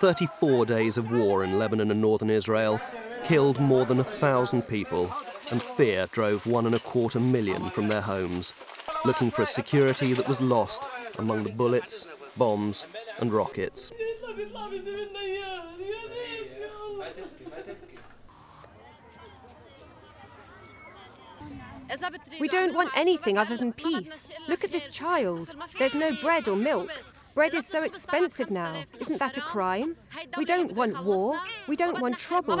34 days of war in Lebanon and northern Israel killed more than a thousand people, and fear drove one and a quarter million from their homes, looking for a security that was lost among the bullets, bombs, and rockets. We don't want anything other than peace. Look at this child. There's no bread or milk. Bread is so expensive now. Isn't that a crime? We don't want war. We don't want trouble.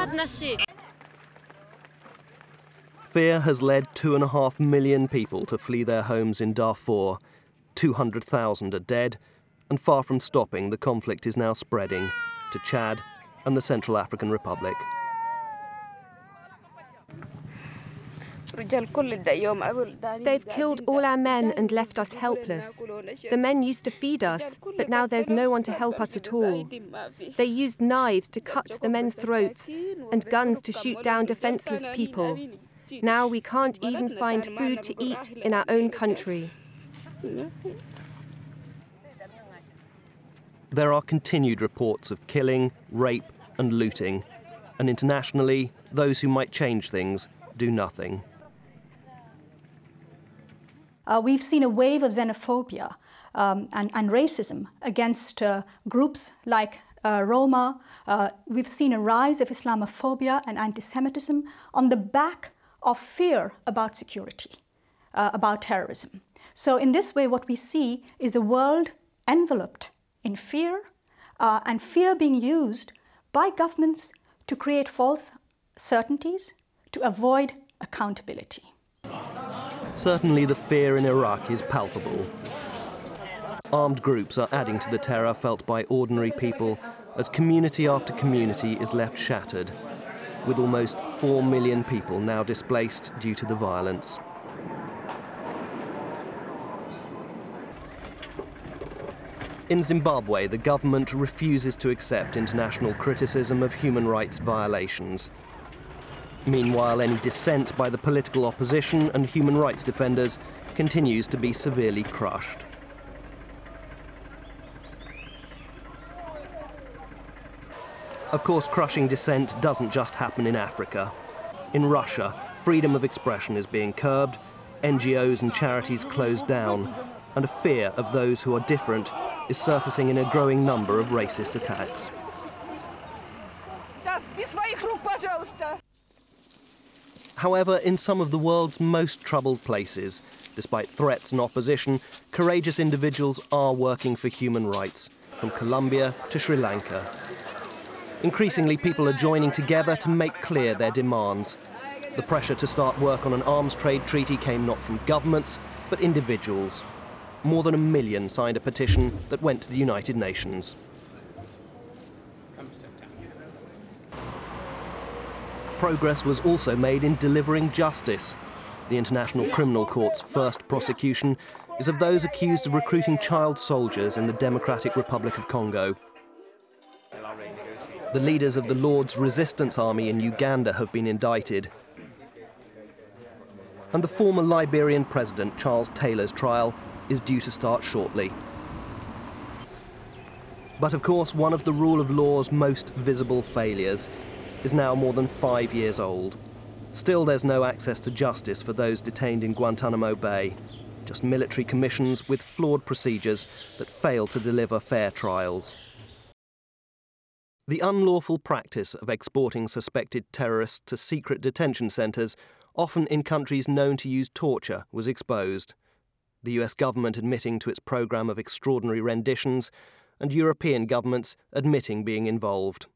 Fear has led two and a half million people to flee their homes in Darfur. 200,000 are dead, and far from stopping, the conflict is now spreading to Chad and the Central African Republic. They've killed all our men and left us helpless. The men used to feed us, but now there's no one to help us at all. They used knives to cut the men's throats and guns to shoot down defenseless people. Now we can't even find food to eat in our own country. There are continued reports of killing, rape, and looting, and internationally, those who might change things do nothing. Uh, we've seen a wave of xenophobia um, and, and, racism against uh, groups like uh, Roma. Uh, we've seen a rise of Islamophobia and anti Semitism on the back of fear about security, uh, about terrorism. So, in this way, what we see is a world enveloped in fear uh, and fear being used by governments to create false certainties to avoid accountability. Certainly, the fear in Iraq is palpable. Armed groups are adding to the terror felt by ordinary people as community after community is left shattered, with almost 4 million people now displaced due to the violence. In Zimbabwe, the government refuses to accept international criticism of human rights violations. Meanwhile, any dissent by the political opposition and human rights defenders continues to be severely crushed. Of course, crushing dissent doesn't just happen in Africa. In Russia, freedom of expression is being curbed, NGOs and charities closed down, and a fear of those who are different is surfacing in a growing number of racist attacks. However, in some of the world's most troubled places, despite threats and opposition, courageous individuals are working for human rights, from Colombia to Sri Lanka. Increasingly, people are joining together to make clear their demands. The pressure to start work on an arms trade treaty came not from governments, but individuals. More than a million signed a petition that went to the United Nations. Progress was also made in delivering justice. The International Criminal Court's first prosecution is of those accused of recruiting child soldiers in the Democratic Republic of Congo. The leaders of the Lord's Resistance Army in Uganda have been indicted. And the former Liberian president, Charles Taylor's trial, is due to start shortly. But of course, one of the rule of law's most visible failures is now more than five years old. Still, there's no access to justice for those detained in Guantanamo Bay. Just military commissions with flawed procedures that fail to deliver fair trials. The unlawful practice of exporting suspected terrorists to secret detention centres, often in countries known to use torture, was exposed. The US government admitting to its programme of extraordinary renditions, and European governments admitting being involved.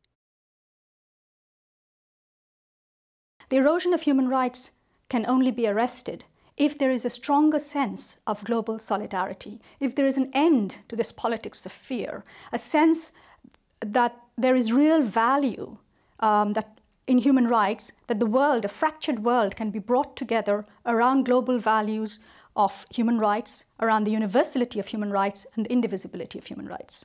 The erosion of human rights can only be arrested if there is a stronger sense of global solidarity, if there is an end to this politics of fear, a sense that there is real value um, that in human rights, that the world, a fractured world, can be brought together around global values of human rights, around the universality of human rights and the indivisibility of human rights.